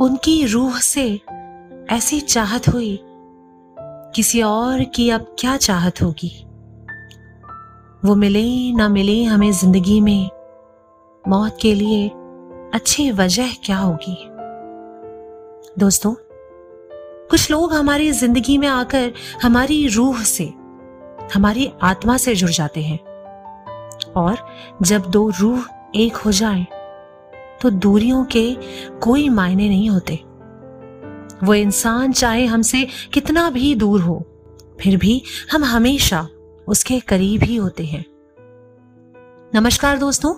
उनकी रूह से ऐसी चाहत हुई किसी और की अब क्या चाहत होगी? वो मिले ना मिले हमें ज़िंदगी में मौत के लिए अच्छी वजह क्या होगी? दोस्तों कुछ लोग हमारी ज़िंदगी में आकर हमारी रूह से हमारी आत्मा से जुड़ जाते हैं। और जब दो रूह एक हो जाएँ, तो दूरियों के कोई मायने नहीं होते। वो इंसान चाहे हमसे कितना भी दूर हो, फिर भी हम हमेशा उसके करीब ही होते हैं। नमस्कार दोस्तों,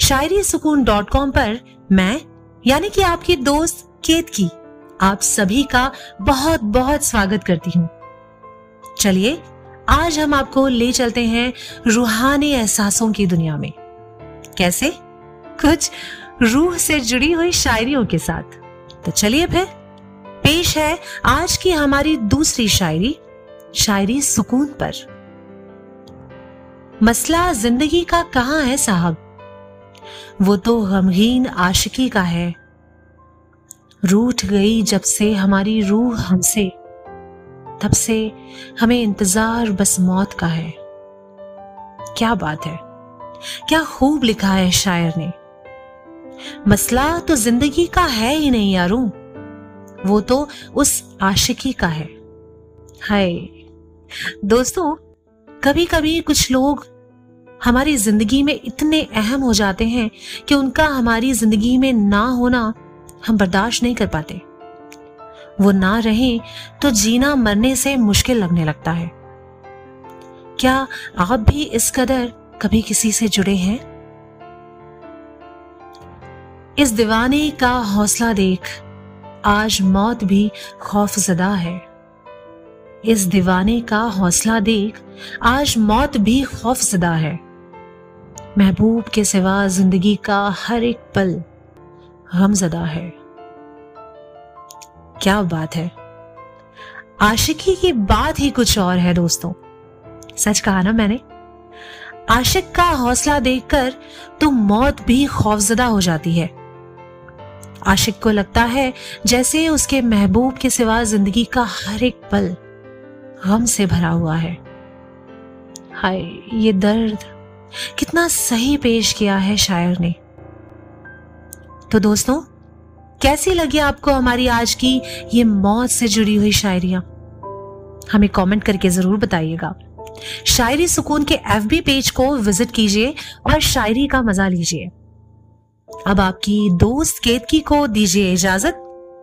शायरी सुकून डॉट कॉम पर मैं, यानी कि आपकी दोस्त केत की, आप सभी का बहुत बहुत स्वागत करती हूँ। चलिए, आज हम आपको ले चलते हैं रूहानी एहसासों की दुनिया में। कैसे? कुछ रूह से जुड़ी हुई शायरियों के साथ। तो चलिए फिर, पेश है आज की हमारी दूसरी शायरी शायरी सुकून पर। मसला ज़िंदगी का कहाँ है साहब? वो तो गमगीन आशिकी का है। रूठ गई जब से हमारी रूह हमसे, तब से हमें इंतज़ार बस मौत का है। क्या बात है। क्या खूब लिखा है शायर ने। मसला तो ज़िंदगी का है ही नहीं यारू। वो तो उस आशिकी का है। हाय। दोस्तों कभी कभी कुछ लोग हमारी ज़िंदगी में इतने अहम हो जाते हैं कि उनका हमारी ज़िंदगी में ना होना हम बर्दाश्त नहीं कर पाते। वो ना रहे तो जीना मरने से मुश्किल लगने लगता है। क्या आप भी इस कदर कभी किसी से जुड़े हैं? इस दीवाने का हौसला देख, आज मौत भी खौफजदा है। इस दीवाने का हौसला देख, आज मौत भी खौफजदा है। महबूब के सिवा ज़िंदगी का हर एक पल गमजदा है। क्या बात है। आशिकी की बात ही कुछ और है दोस्तों। सच कहा ना मैंने। आशिक का हौसला देखकर तो मौत भी खौफजदा हो जाती है। आशिक को लगता है जैसे उसके महबूब के सिवा ज़िंदगी का हर एक पल गम से भरा हुआ है। हाय, ये दर्द कितना सही पेश किया है शायर ने। तो दोस्तों, कैसी लगी आपको हमारी आज की ये मौत से जुड़ी हुई शायरियाँ? हमें कमेंट करके ज़रूर बताइएगा। शायरी सुकून के एफबी पेज को विज़िट कीजिए और शायरी का मज़ा लीजिए। अब आपकी दोस्त केतकी को दीजिए इजाज़त।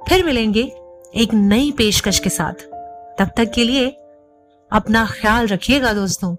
फिर मिलेंगे एक नई पेशकश के साथ। तब तक के लिए अपना ख्याल रखिएगा दोस्तों।